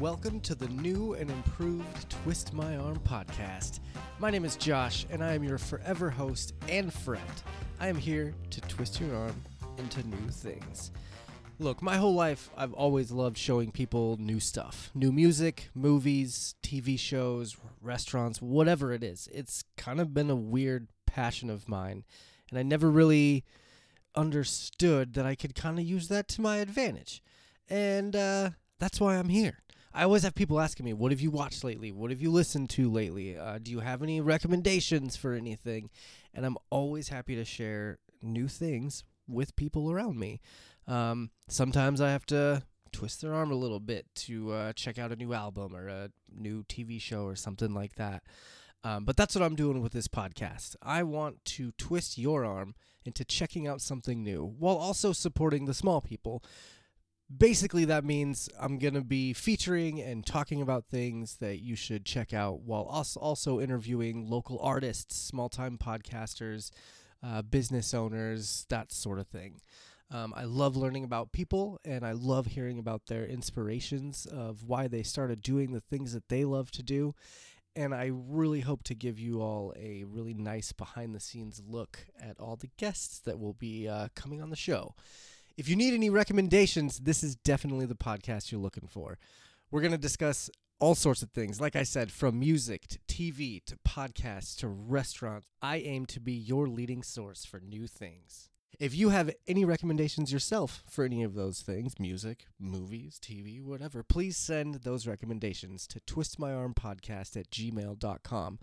welcome to the new and improved Twist My Arm podcast. My name is Josh, and I am your forever host and friend. I am here to twist your arm into new things. Look, my whole life, I've always loved showing people new stuff new music, movies, TV shows, restaurants, whatever it is. It's kind of been a weird passion of mine, and I never really understood that I could kind of use that to my advantage. And uh, that's why I'm here. I always have people asking me, What have you watched lately? What have you listened to lately? Uh, do you have any recommendations for anything? And I'm always happy to share new things with people around me. Um, sometimes I have to twist their arm a little bit to uh, check out a new album or a new TV show or something like that. Um, but that's what I'm doing with this podcast. I want to twist your arm into checking out something new while also supporting the small people. Basically, that means I'm going to be featuring and talking about things that you should check out while also, also interviewing local artists, small time podcasters, uh, business owners, that sort of thing. Um, I love learning about people and I love hearing about their inspirations of why they started doing the things that they love to do and I really hope to give you all a really nice behind the scenes look at all the guests that will be uh, coming on the show. If you need any recommendations, this is definitely the podcast you're looking for. We're going to discuss all sorts of things. Like I said, from music to TV to podcasts to restaurants, I aim to be your leading source for new things. If you have any recommendations yourself for any of those things music, movies, TV, whatever please send those recommendations to twistmyarmpodcast at gmail.com.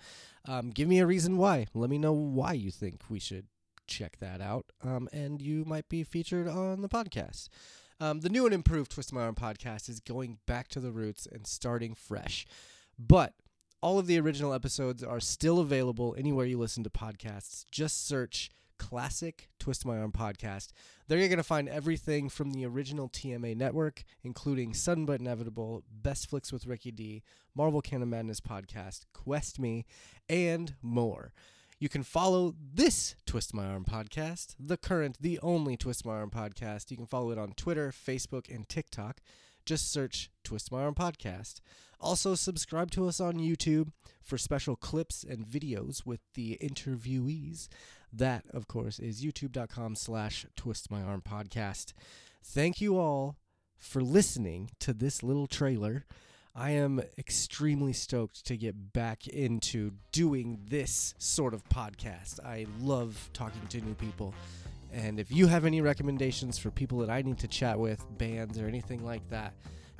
Um, give me a reason why. Let me know why you think we should check that out, um, and you might be featured on the podcast. Um, the new and improved Twist My Arm podcast is going back to the roots and starting fresh. But all of the original episodes are still available anywhere you listen to podcasts. Just search classic Twist My Arm podcast. There you're going to find everything from the original TMA network, including Sudden But Inevitable, Best Flicks with Ricky D, Marvel Canon Madness podcast, Quest Me, and more. You can follow this Twist My Arm podcast, the current, the only Twist My Arm podcast. You can follow it on Twitter, Facebook, and TikTok. Just search Twist My Arm Podcast. Also, subscribe to us on YouTube for special clips and videos with the interviewees. That, of course, is youtube.com slash twist my arm podcast. Thank you all for listening to this little trailer. I am extremely stoked to get back into doing this sort of podcast. I love talking to new people. And if you have any recommendations for people that I need to chat with, bands, or anything like that,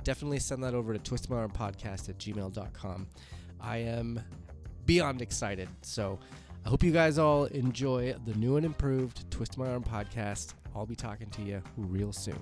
definitely send that over to twistmyarmpodcast at gmail.com. I am beyond excited. So I hope you guys all enjoy the new and improved Twist My Arm podcast. I'll be talking to you real soon.